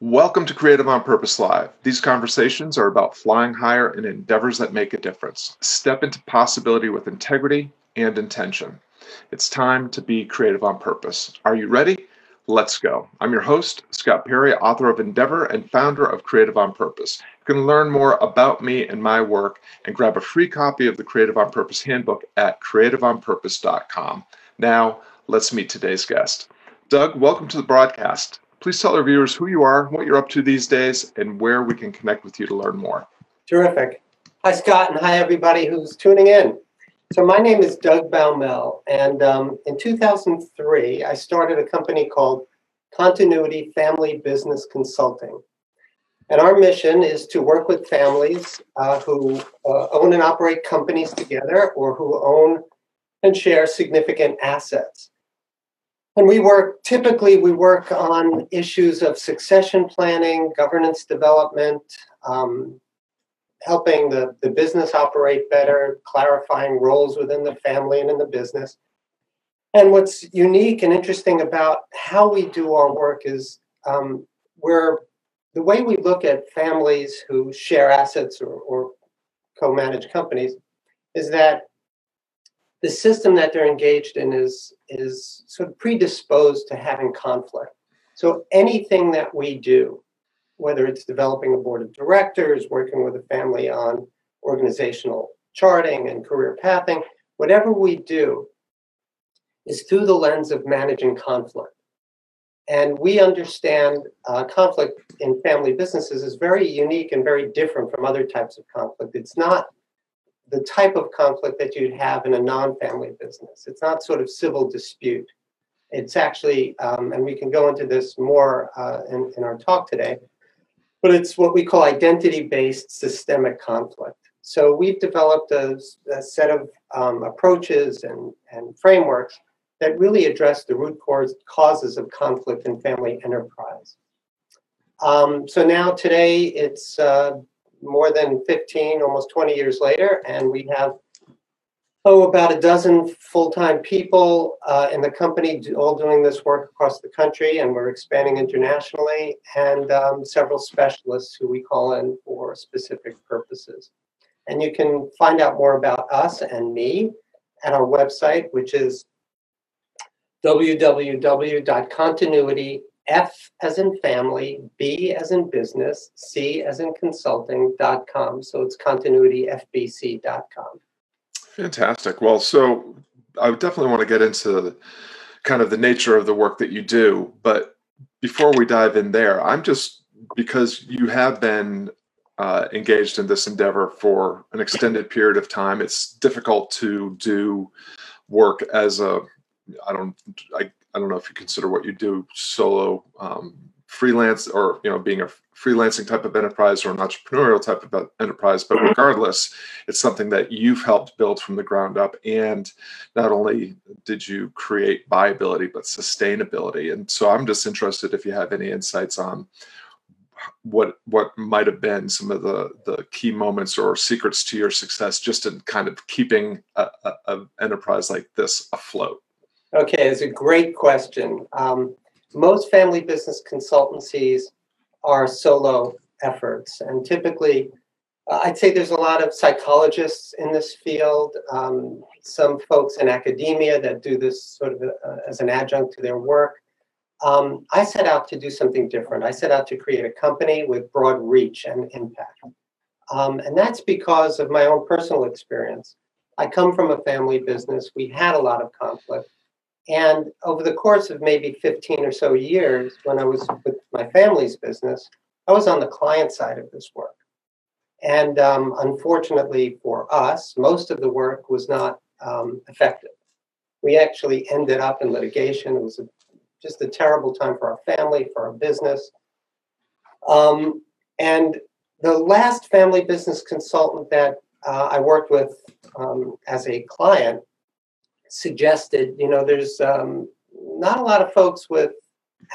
Welcome to Creative on Purpose Live. These conversations are about flying higher in endeavors that make a difference. Step into possibility with integrity and intention. It's time to be creative on purpose. Are you ready? Let's go. I'm your host, Scott Perry, author of Endeavor and founder of Creative on Purpose. You can learn more about me and my work and grab a free copy of the Creative on Purpose handbook at creativeonpurpose.com. Now, let's meet today's guest. Doug, welcome to the broadcast. Please tell our viewers who you are, what you're up to these days, and where we can connect with you to learn more. Terrific. Hi, Scott, and hi, everybody who's tuning in. So, my name is Doug Baumoel, and um, in 2003, I started a company called Continuity Family Business Consulting. And our mission is to work with families uh, who uh, own and operate companies together or who own and share significant assets. And we work, typically, we work on issues of succession planning, governance development, um, helping the, the business operate better, clarifying roles within the family and in the business. And what's unique and interesting about how we do our work is um, we're the way we look at families who share assets or, or co manage companies is that the system that they're engaged in is is sort of predisposed to having conflict. So anything that we do, whether it's developing a board of directors, working with a family on organizational charting and career pathing, whatever we do is through the lens of managing conflict. And we understand uh, conflict in family businesses is very unique and very different from other types of conflict. It's not the type of conflict that you'd have in a non-family business. It's not sort of civil dispute. It's actually, um, and we can go into this more uh, in, in our talk today, but it's what we call identity-based systemic conflict. So we've developed a, a set of um, approaches and, and frameworks that really address the root cause, causes of conflict in family enterprise. Um, so now today it's uh, more than 15, almost 20 years later, and we have oh about a dozen full-time people uh, in the company all doing this work across the country, and we're expanding internationally, and um, several specialists who we call in for specific purposes. And you can find out more about us and me at our website, which is www.continuity F as in family, B as in business, C as in consulting.com. So it's continuityfbc.com. Fantastic. Well, so I definitely want to get into kind of the nature of the work that you do. But before we dive in there, I'm just because you have been uh, engaged in this endeavor for an extended period of time, it's difficult to do work as a I don't I I don't know if you consider what you do solo um, freelance or you know being a freelancing type of enterprise or an entrepreneurial type of enterprise but regardless it's something that you've helped build from the ground up and not only did you create viability but sustainability. And so i'm just interested if you have any insights on what what might have been some of the the key moments or secrets to your success just in kind of keeping a, a, a enterprise like this afloat Okay, it's a great question. Um, most family business consultancies are solo efforts, and typically, uh, I'd say there's a lot of psychologists in this field, um, some folks in academia that do this sort of uh, as an adjunct to their work. Um, I set out to do something different. I set out to create a company with broad reach and impact. Um, and that's because of my own personal experience. I come from a family business. We had a lot of conflict. And over the course of maybe 15 or so years, when I was with my family's business, I was on the client side of this work. And um, unfortunately for us, most of the work was not um, effective. We actually ended up in litigation. It was a, just a terrible time for our family, for our business. Um, and the last family business consultant that uh, I worked with um, as a client suggested, you know, there's um, not a lot of folks with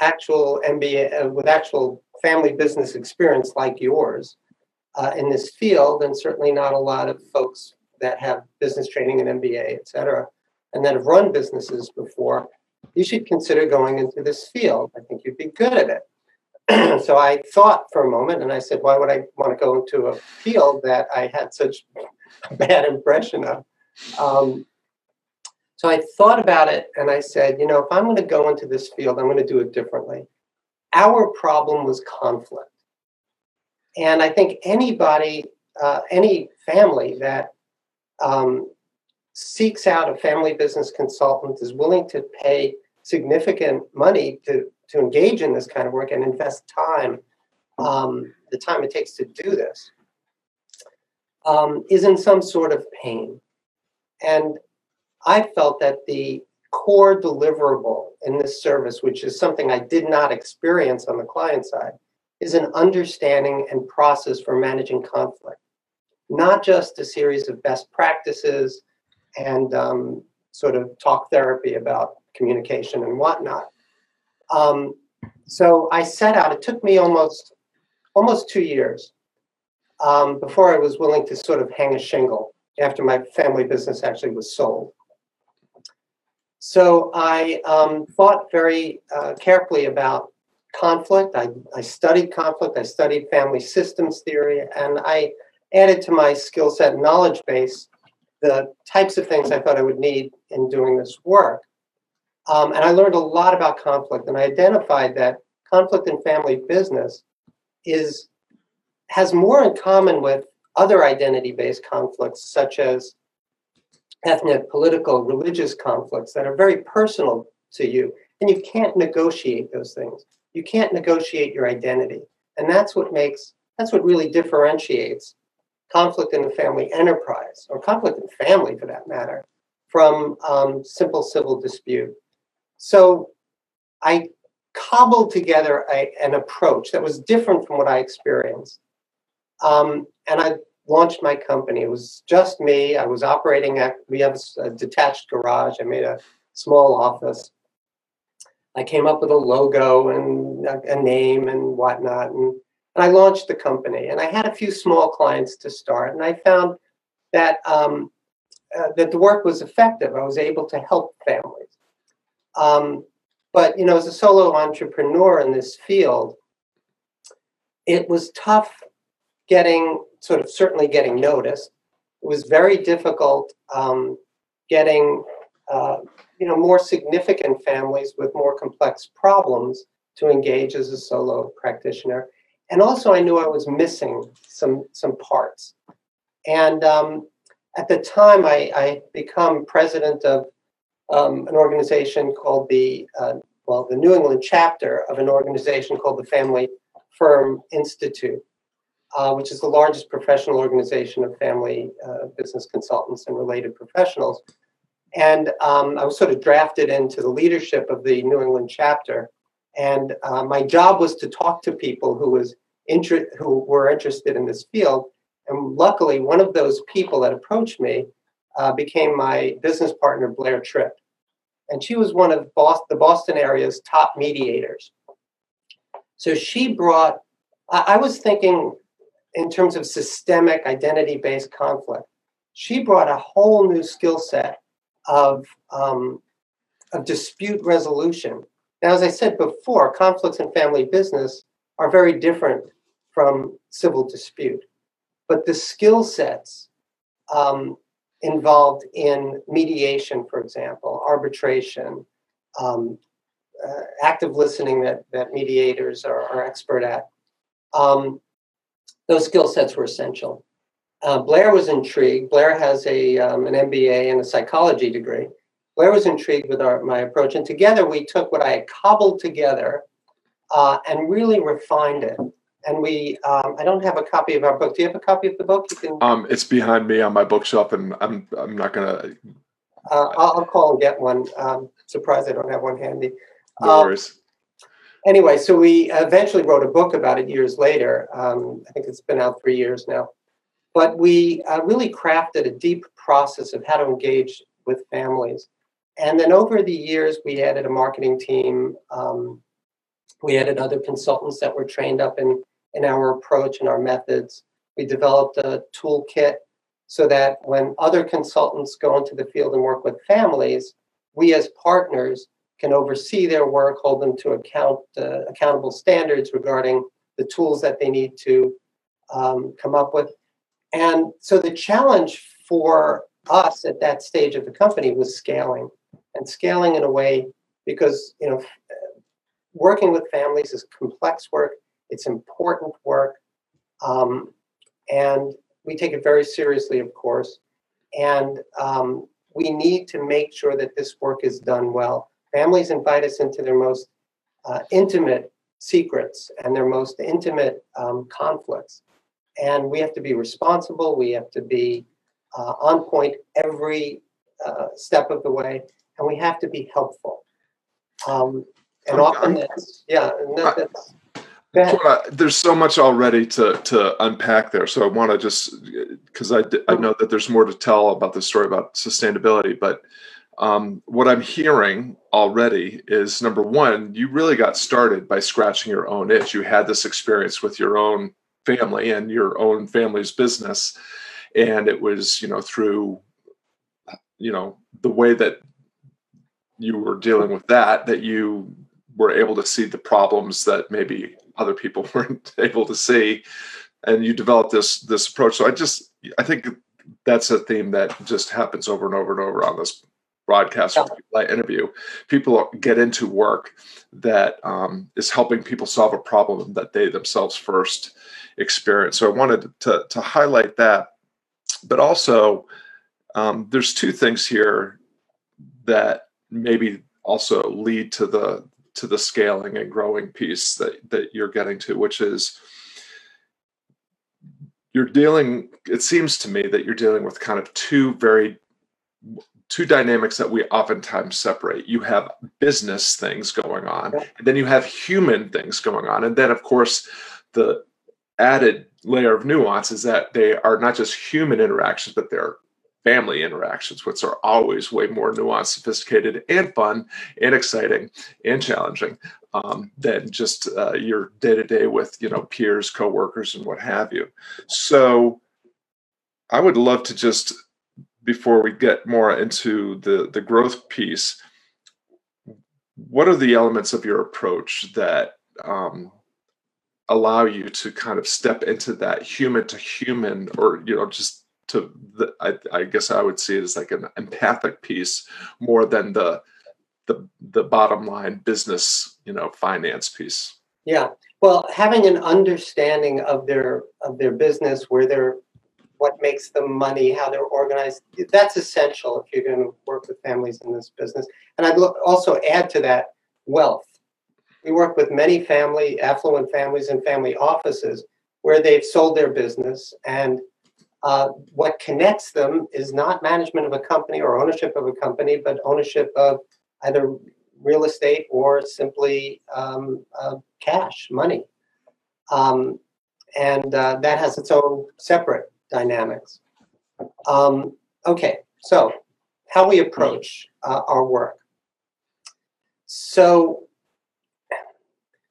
actual MBA, uh, with actual family business experience like yours uh, in this field, and certainly not a lot of folks that have business training and MBA, et cetera, and that have run businesses before. You should consider going into this field. I think you'd be good at it. so I thought for a moment, and I said, why would I want to go into a field that I had such a bad impression of? Um, so I thought about it, and I said, you know, if I'm going to go into this field, I'm going to do it differently. Our problem was conflict, and I think anybody, uh, any family that um, seeks out a family business consultant is willing to pay significant money to to engage in this kind of work and invest time, um, the time it takes to do this, um, is in some sort of pain. And I felt that the core deliverable in this service, which is something I did not experience on the client side, is an understanding and process for managing conflict, not just a series of best practices and um, sort of talk therapy about communication and whatnot. Um, so I set out. It took me almost almost two years um, before I was willing to sort of hang a shingle after my family business actually was sold. So I um, thought very uh, carefully about conflict. I, I studied conflict. I studied family systems theory, and I added to my skill set knowledge base the types of things I thought I would need in doing this work. Um, and I learned a lot about conflict, and I identified that conflict in family business is has more in common with other identity-based conflicts, such as ethnic, political, religious conflicts that are very personal to you, and you can't negotiate those things. You can't negotiate your identity, and that's what makes that's what really differentiates conflict in the family enterprise, or conflict in family for that matter, from um, simple civil dispute. So I cobbled together a, an approach that was different from what I experienced. Um, and I launched my company. It was just me. I was operating at, we have a detached garage. I made a small office. I came up with a logo and a, a name and whatnot. And, and I launched the company. And I had a few small clients to start. And I found that, um, uh, that the work was effective. I was able to help families. Um, but you know, as a solo entrepreneur in this field, it was tough getting sort of certainly getting noticed. It was very difficult um, getting uh, you know more significant families with more complex problems to engage as a solo practitioner. And also, I knew I was missing some some parts. And um, at the time, I, I become president of um, an organization called the uh, well, the New England chapter of an organization called the Family Firm Institute, uh, which is the largest professional organization of family uh, business consultants and related professionals. And um, I was sort of drafted into the leadership of the New England chapter. And uh, my job was to talk to people who was inter- who were interested in this field. And luckily, one of those people that approached me uh, became my business partner, Blair Trippe. And she was one of Boston, the Boston area's top mediators. So she brought, I, I was thinking in terms of systemic identity based conflict. She brought a whole new skill set of, um, of dispute resolution. Now, as I said before, conflicts in family business are very different from civil dispute. But the skill sets um, involved in mediation, for example, arbitration, um, uh, active listening that, that mediators are, are expert at. Um, those skill sets were essential. Uh, Blair was intrigued. Blair has a, um, an MBA and a psychology degree. Blair was intrigued with our, my approach, and together we took what I had cobbled together uh, and really refined it and we um, I don't have a copy of our book. Do you have a copy of the book? You can. Um, it's behind me on my bookshelf, and I'm I'm not gonna. Uh, I'll, I'll, call and get one. Um, surprised I don't have one handy. No worries. Anyway, so we eventually wrote a book about it years later. Um, I think it's been out three years now. But we uh, really crafted a deep process of how to engage with families. And then over the years, we added a marketing team. Um, we added other consultants that were trained up in in our approach and our methods. We developed a toolkit so that when other consultants go into the field and work with families, we as partners can oversee their work, hold them to account uh, accountable standards regarding the tools that they need to um, come up with. And so the challenge for us at that stage of the company was scaling and scaling in a way because you know working with families is complex work it's important work um, and we take it very seriously of course and um, we need to make sure that this work is done well families invite us into their most uh, intimate secrets and their most intimate um, conflicts. And we have to be responsible. We have to be uh, on point every uh, step of the way. And we have to be helpful. Um, and often that's yeah and that, that's there's so much already to to unpack there. So I want to just because I I know that there's more to tell about the story about sustainability, but um, what I'm hearing already is number one, you really got started by scratching your own itch. You had this experience with your own family and your own family's business, and it was you know through you know the way that you were dealing with that that you were able to see the problems that maybe other people weren't able to see and you developed this this approach so i just i think that's a theme that just happens over and over and over on this broadcast yeah. I interview people get into work that um, is helping people solve a problem that they themselves first experience so i wanted to, to highlight that but also um, there's two things here that maybe also lead to the to the scaling and growing piece that that you're getting to which is you're dealing it seems to me that you're dealing with kind of two very two dynamics that we oftentimes separate. You have business things going on and then you have human things going on. And then of course the added layer of nuance is that they are not just human interactions but they're family interactions, which are always way more nuanced, sophisticated, and fun, and exciting, and challenging um, than just uh, your day to day with you know peers, coworkers, and what have you. So, I would love to just before we get more into the the growth piece, what are the elements of your approach that um, allow you to kind of step into that human to human, or you know just to the, I, I, guess I would see it as like an empathic piece more than the the the bottom line business you know finance piece. Yeah, well, having an understanding of their of their business, where they're what makes them money, how they're organized, that's essential if you're going to work with families in this business. And I'd also add to that wealth. We work with many family, affluent families and family offices where they've sold their business and uh, what connects them is not management of a company or ownership of a company, but ownership of either real estate or simply um, uh, cash, money. Um, and uh, that has its own separate dynamics. Um, okay, so how we approach uh, our work. So,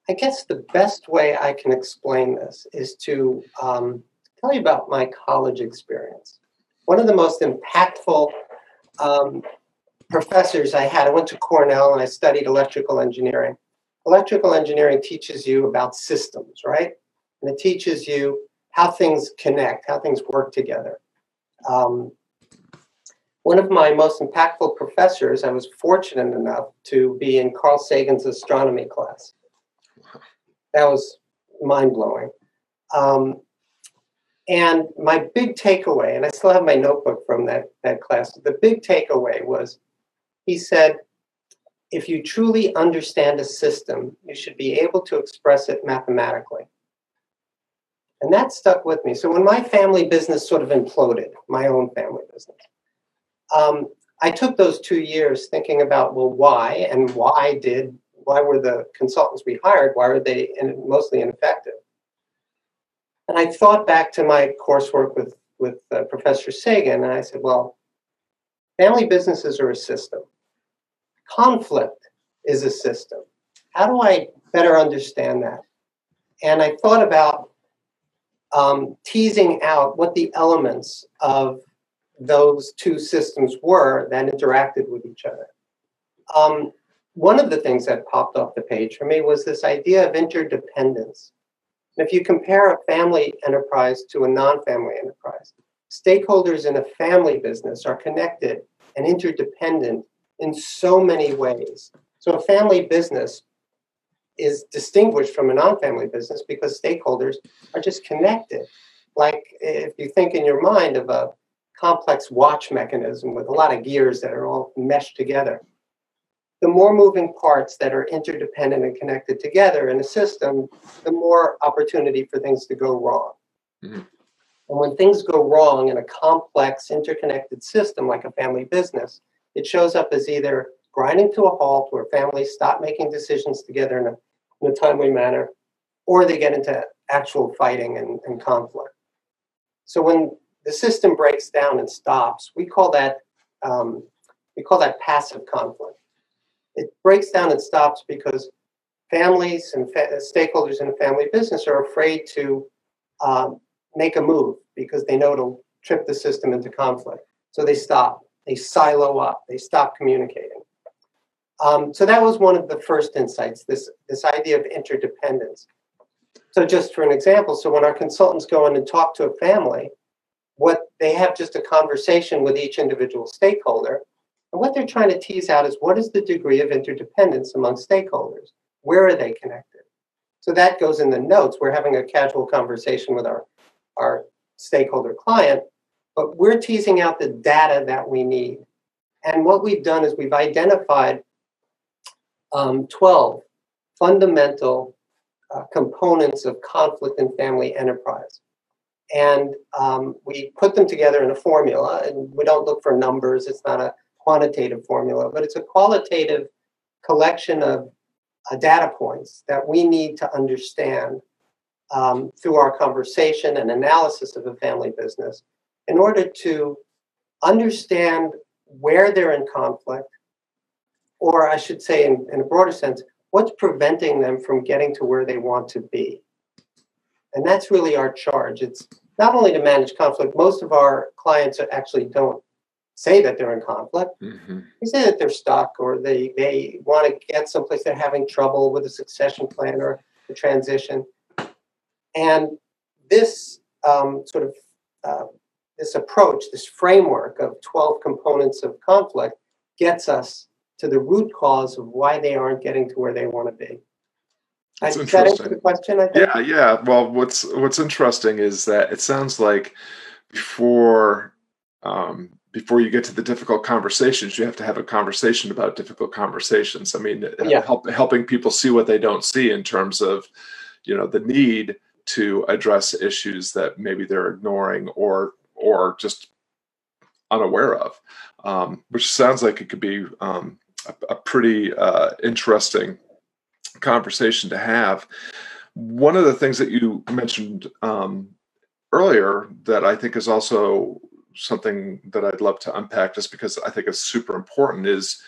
I guess the best way I can explain this is to um, tell you about my college experience. One of the most impactful um, professors I had, I went to Cornell and I studied electrical engineering. Electrical engineering teaches you about systems, right? And it teaches you how things connect, how things work together. Um, one of my most impactful professors, I was fortunate enough to be in Carl Sagan's astronomy class. That was mind blowing. Um, and my big takeaway, and I still have my notebook from that, that class, the big takeaway was he said, if you truly understand a system, you should be able to express it mathematically. And that stuck with me. So when my family business sort of imploded, my own family business, um, I took those two years thinking about, well, why and why did, why were the consultants we hired, why were they in, mostly ineffective? And I thought back to my coursework with, with uh, Professor Sagan, and I said, well, family businesses are a system. Conflict is a system. How do I better understand that? And I thought about um, teasing out what the elements of those two systems were that interacted with each other. Um, one of the things that popped off the page for me was this idea of interdependence And if you compare a family enterprise to a non family enterprise, stakeholders in a family business are connected and interdependent in so many ways. So a family business is distinguished from a non family business because stakeholders are just connected. Like if you think in your mind of a complex watch mechanism with a lot of gears that are all meshed together. The more moving parts that are interdependent and connected together in a system, the more opportunity for things to go wrong. Mm-hmm. And when things go wrong in a complex, interconnected system like a family business, it shows up as either grinding to a halt where families stop making decisions together in a, in a timely manner, or they get into actual fighting and, and conflict. So when the system breaks down and stops. We call that um, we call that passive conflict. It breaks down and stops because families and fa- stakeholders in a family business are afraid to um, make a move because they know it'll trip the system into conflict. So they stop. They silo up. They stop communicating. Um, so that was one of the first insights. This this idea of interdependence. So just for an example, so when our consultants go in and talk to a family, what they have just a conversation with each individual stakeholder. And what they're trying to tease out is what is the degree of interdependence among stakeholders? Where are they connected? So that goes in the notes. We're having a casual conversation with our, our stakeholder client, but we're teasing out the data that we need. And what we've done is we've identified um, 12 fundamental uh, components of conflict in family enterprise. And um, we put them together in a formula and we don't look for numbers it's not a quantitative formula but it's a qualitative collection of uh, data points that we need to understand um, through our conversation and analysis of a family business in order to understand where they're in conflict or i should say in, in a broader sense what's preventing them from getting to where they want to be and that's really our charge. It's not only to manage conflict, most of our clients actually don't say that they're in conflict. Mm-hmm. They say that they're stuck or they, they want to get someplace they're having trouble with a succession plan or a transition. And this um, sort of uh, this approach, this framework of 12 components of conflict gets us to the root cause of why they aren't getting to where they want to be. That's interesting. the question, Yeah, yeah. Well, what's what's interesting is that it sounds like before um, before you get to the difficult conversations, you have to have a conversation about difficult conversations. I mean, uh, yeah. help, helping people see what they don't see in terms of, you know, the need to address issues that maybe they're ignoring or or just unaware of, um, which sounds like it could be um, a, a, pretty uh, interesting conversation to have. One of the things that you mentioned um, earlier that I think is also something that I'd love to unpack just because I think it's super important is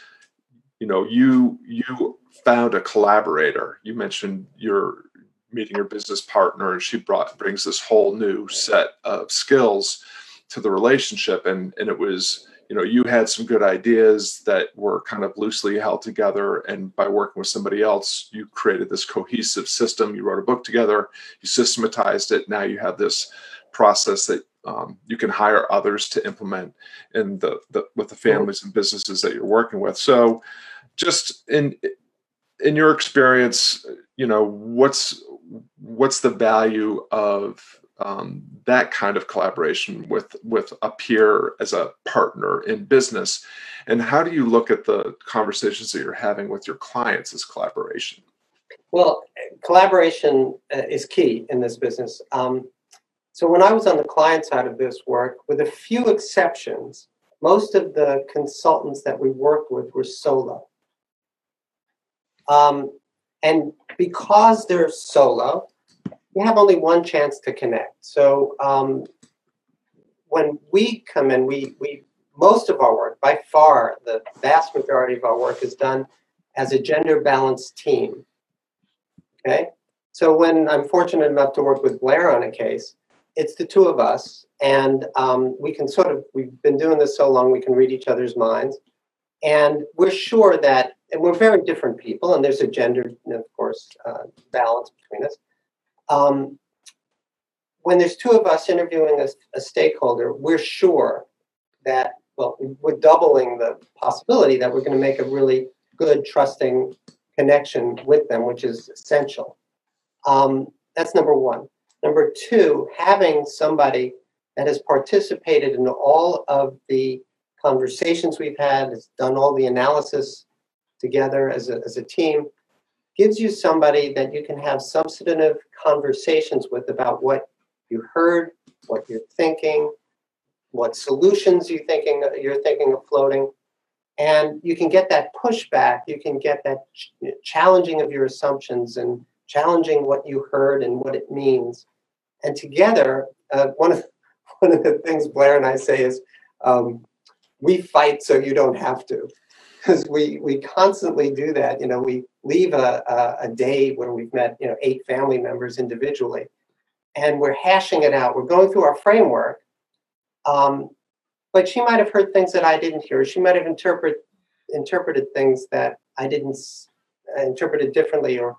you know you you found a collaborator you mentioned your meeting your business partner and she brought brings this whole new set of skills to the relationship and and it was you know you had some good ideas that were kind of loosely held together and by working with somebody else you created this cohesive system. You wrote a book together you systematized it. Now you have this process that um, you can hire others to implement in the, the with the families and businesses that you're working with. So just in in your experience you know what's what's the value of um, that kind of collaboration with with a peer as a partner in business? And how do you look at the conversations that you're having with your clients as collaboration? Well collaboration uh, is key in this business. Um, so when i was on the client side of this work with a few exceptions most of the consultants that we worked with were solo. Um, and because they're solo you have only one chance to connect. So um, when we come in, we we most of our work, by far, the vast majority of our work is done as a gender balanced team. Okay, so when I'm fortunate enough to work with Blair on a case, it's the two of us, and um, we can sort of we've been doing this so long we can read each other's minds, and we're sure that and we're very different people, and there's a gender, of course, uh, balance between us. Um, when there's two of us interviewing a, a stakeholder, we're sure that well, we're doubling the possibility that we're going to make a really good, trusting connection with them, which is essential. Um, that's number one. Number two, having somebody that has participated in all of the conversations we've had, has done all the analysis together as a, as a team, gives you somebody that you can have substantive conversations with about what you heard, what you're thinking, what solutions you thinking you're thinking of floating, and you can get that pushback. You can get that ch- challenging of your assumptions and challenging what you heard and what it means. And together, uh, one of one of the things Blair and I say is, um, we fight so you don't have to, because we we constantly do that. You know, we leave a, a, a day where we've met you know eight family members individually, and we're hashing it out. We're going through our framework. Um, but she might have heard things that I didn't hear. She might have interpret, interpreted things that I didn't uh, interpreted differently or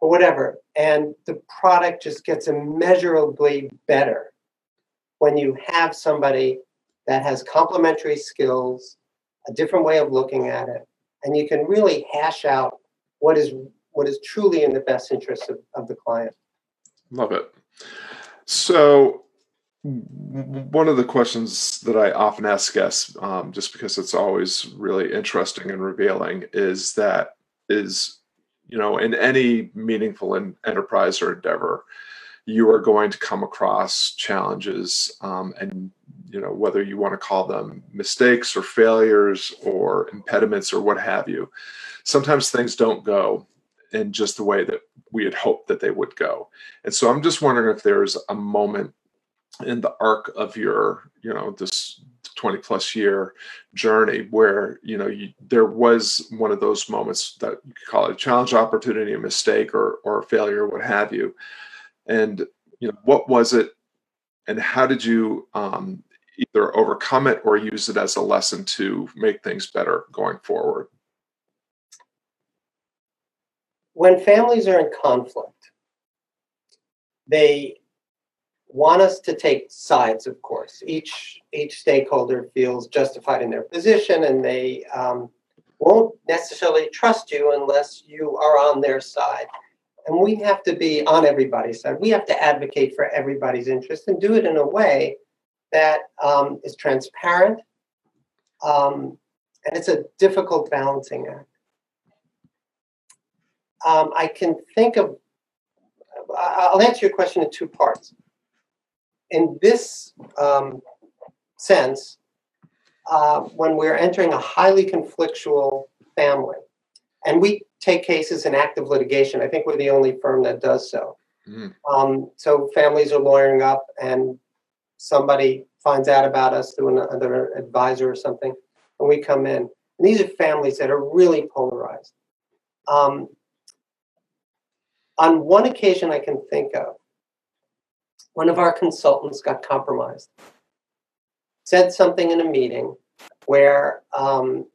or whatever. And the product just gets immeasurably better when you have somebody that has complementary skills, a different way of looking at it, and you can really hash out what is what is truly in the best interest of, of the client. Love it. So, one of the questions that I often ask guests, um, just because it's always really interesting and revealing, is that is you know in any meaningful in, enterprise or endeavor, you are going to come across challenges, um, and you know whether you want to call them mistakes or failures or impediments or what have you. Sometimes things don't go in just the way that we had hoped that they would go. And so I'm just wondering if there's a moment in the arc of your, you know, this 20 plus year journey where, you know, you, there was one of those moments that you could call it a challenge, opportunity, a mistake, or or a failure, what have you. And you know, what was it, and how did you um, either overcome it or use it as a lesson to make things better going forward? when families are in conflict, they want us to take sides, of course. Each each stakeholder feels justified in their position, and they um, won't necessarily trust you unless you are on their side. And we have to be on everybody's side. We have to advocate for everybody's interest and do it in a way that um, is transparent. Um, and it's a difficult balancing act um, I can think of, I'll answer your question in two parts. In this um, sense, uh, when we're entering a highly conflictual family, and we take cases in active litigation, I think we're the only firm that does so. Mm. Um, so families are lawyering up, and somebody finds out about us through another advisor or something, and we come in. And these are families that are really polarized. Um, on one occasion I can think of, one of our consultants got compromised, said something in a meeting where um,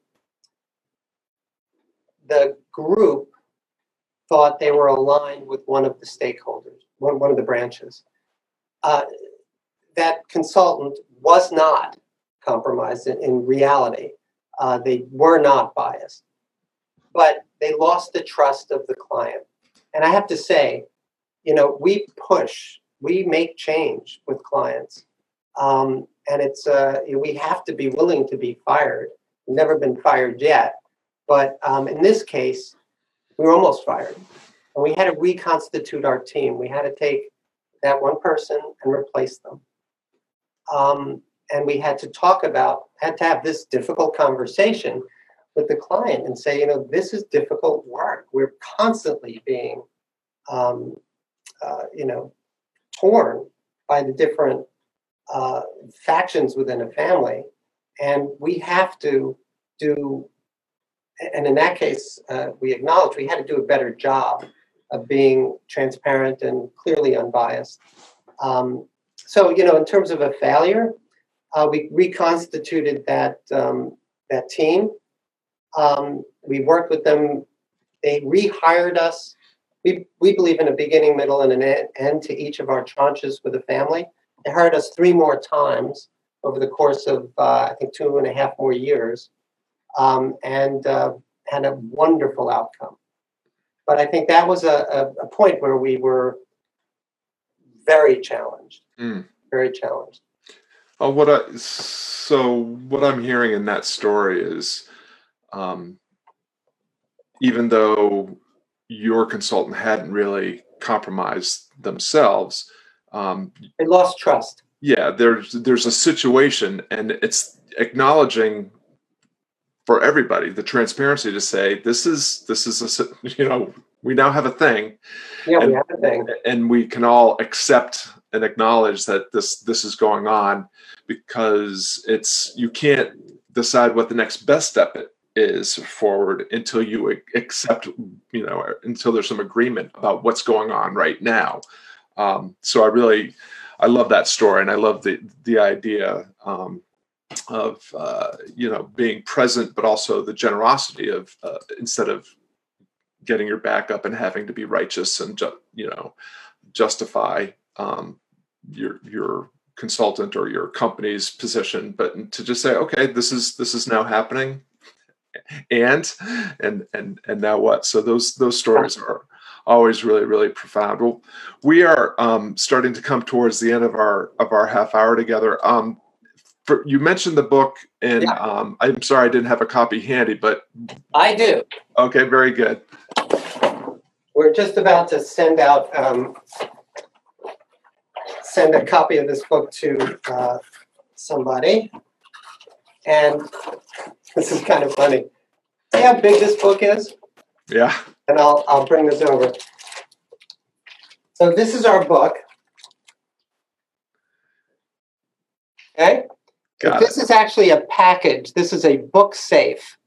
the group thought they were aligned with one of the stakeholders, one, one of the branches. Uh, that consultant was not compromised in, in reality. Uh, they were not biased, but they lost the trust of the client. And I have to say, you know, we push, we make change with clients. Um, and it's, uh, we have to be willing to be fired. We've never been fired yet. But um, in this case, we were almost fired. And we had to reconstitute our team. We had to take that one person and replace them. Um, and we had to talk about, had to have this difficult conversation with the client and say, you know, this is difficult work. We're constantly being, um, uh, you know, torn by the different uh, factions within a family, and we have to do. And in that case, uh, we acknowledge we had to do a better job of being transparent and clearly unbiased. Um, so, you know, in terms of a failure, uh, we reconstituted that um, that team um, we worked with them. They rehired us. we, we believe in a beginning, middle, and an end to each of our tranches with a family. They hired us three more times over the course of, uh, I think, two and a half more years, um, and uh, had a wonderful outcome. But I think that was a, a, a point where we were very challenged, Mm. very challenged. Oh, what I so what I'm hearing in that story is, um, even though your consultant hadn't really compromised themselves, um, They lost trust. yeah, there's there's a situation, and it's acknowledging for everybody the transparency to say this is this is a you know we now have a thing, Yeah, And- we have a thing. and we can all accept and acknowledge that this this is going on because it's you can't decide what the next best step is forward until you accept you know until there's some agreement about what's going on right now um, so i really i love that story and i love the the idea um, of uh, you know being present but also the generosity of uh, instead of getting your back up and having to be righteous and ju- you know justify um, your your consultant or your company's position, but to just say, okay, this is this is now happening, and and and and now what? So those those stories are always really really profound. Well, we are um, starting to come towards the end of our of our half hour together. Um, for, you mentioned the book, and Yeah. um, I'm sorry I didn't have a copy handy, but I do. okay, very good. We're just about to send out, um, send a copy of this book to uh, somebody. And this is kind of funny. See how big this book is? Yeah, And I'll, I'll bring this over. So this is our book. Okay? Got it. this is actually a package. This is a book safe.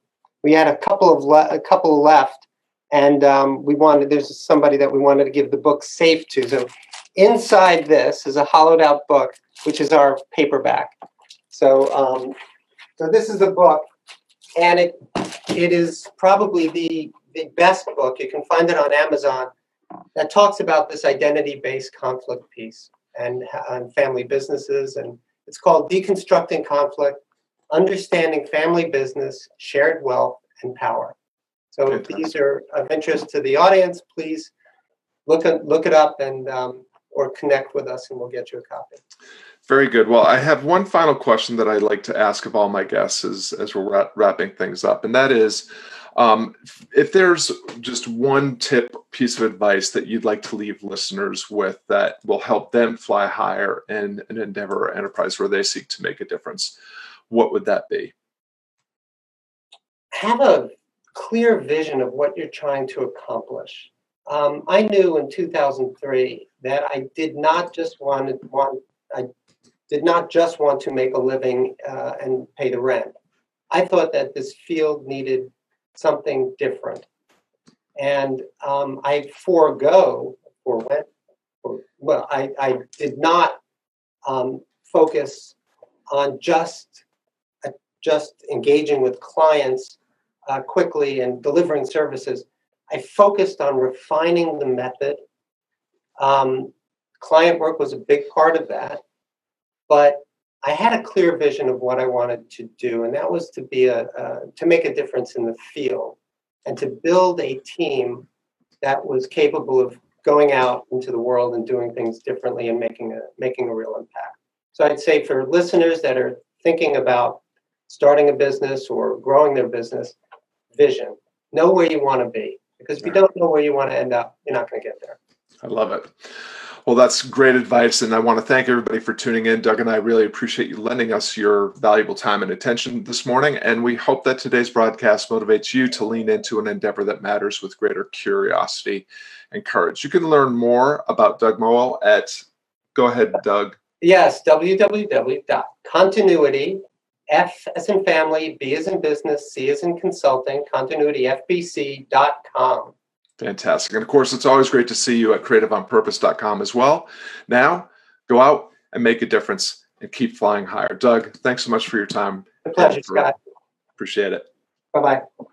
We had a couple of le- a couple left, and um, we wanted. There's somebody that we wanted to give the book safe to. So inside this is a hollowed out book, which is our paperback. So um, so this is the book, and it it is probably the the best book. You can find it on Amazon. That talks about this identity based conflict piece and, and family businesses and it's called Deconstructing Conflict, Understanding Family Business, Shared Wealth, and Power. So if these are of interest to the audience, please look it, look it up and um, or connect with us and we'll get you a copy. Very good. Well, I have one final question that I'd like to ask of all my guests as, as we're wrap, wrapping things up, and that is um, if there's just one tip, piece of advice that you'd like to leave listeners with that will help them fly higher in an endeavor or enterprise where they seek to make a difference, what would that be? Have a clear vision of what you're trying to accomplish. Um, I knew in 2003 that I did not just want to want I did not just want to make a living uh, and pay the rent. I thought that this field needed something different, and um, I forego or went. Or, well, I, I did not um, focus on just uh, just engaging with clients uh, quickly and delivering services. I focused on refining the method. Um, client work was a big part of that, but I had a clear vision of what I wanted to do, and that was to be a uh, to make a difference in the field and to build a team that was capable of going out into the world and doing things differently and making a making a real impact. So I'd say for listeners that are thinking about starting a business or growing their business, vision. Know where you want to be. Because if you don't know where you want to end up, you're not going to get there. I love it. Well, that's great advice. And I want to thank everybody for tuning in. Doug and I really appreciate you lending us your valuable time and attention this morning. And we hope that today's broadcast motivates you to lean into an endeavor that matters with greater curiosity and courage. You can learn more about Doug Baumoel at, go ahead, Doug. Yes, www.continuity, F as in family, B as in business, C as in consulting, continuityfbc.com. Fantastic. And of course, it's always great to see you at creativeonpurpose.com as well. Now, go out and make a difference and keep flying higher. Doug, thanks so much for your time. A pleasure, Scott. Appreciate it. Bye bye.